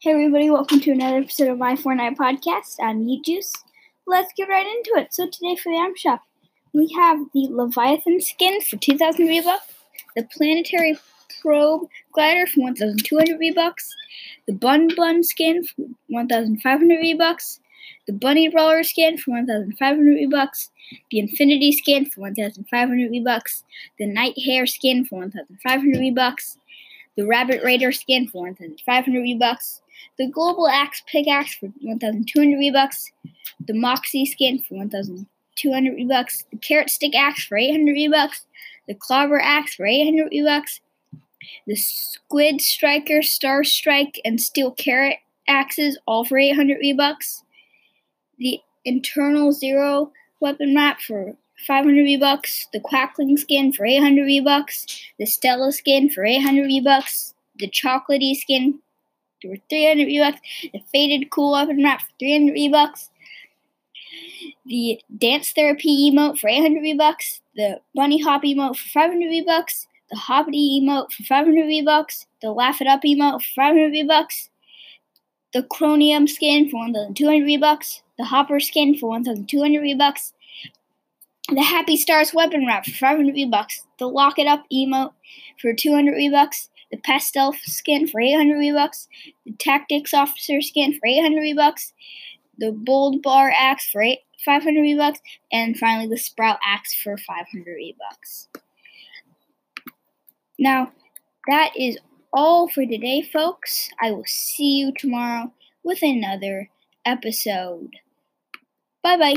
Hey everybody, welcome to another episode of my Fortnite podcast. I'm Juice. Let's get right into it. So today for the item shop, we have the Leviathan skin for 2,000 V-Bucks, the Planetary Probe glider for 1,200 V-Bucks, the Bun Bun skin for 1,500 V-Bucks, the Bunny Roller skin for 1,500 V-Bucks, the Infinity skin for 1,500 V-Bucks, the Night Hair skin for 1,500 V-Bucks, the Rabbit Raider skin for 1,500 V-Bucks, the Global Axe Pickaxe for 1,200 V-Bucks, the Moxie skin for 1,200 V-Bucks, the Carrot Stick Axe for 800 V-Bucks, the Clobber Axe for 800 V-Bucks, the Squid Striker, Star Strike, and Steel Carrot axes all for 800 V-Bucks, the Internal Zero weapon wrap for 500 V-Bucks, the Quackling skin for 800 V-Bucks, the Stella skin for 800 V-Bucks, the Chocolatey skin for 300 V-Bucks, the Faded Cool weapon wrap for 300 V-Bucks, the Dance Therapy emote for 800 V-Bucks, the Bunny Hop emote for 500 V-Bucks, the Hoppity emote for 500 V-Bucks, the Laugh It Up emote for 500 V-Bucks, the Chromium skin for 1,200 V-Bucks, the Hopper skin for 1,200 V-Bucks, the Happy Stars weapon wrap for 500 V-Bucks, the Lock It Up emote for 200 V-Bucks, the Pastel skin for 800 V-Bucks, the Tactics Officer skin for 800 V-Bucks, the Bold Bar axe for 8, 500 V-Bucks, and finally the Sprout axe for 500 V-Bucks. Now, that is all for today, folks. I will see you tomorrow with another episode. Bye bye.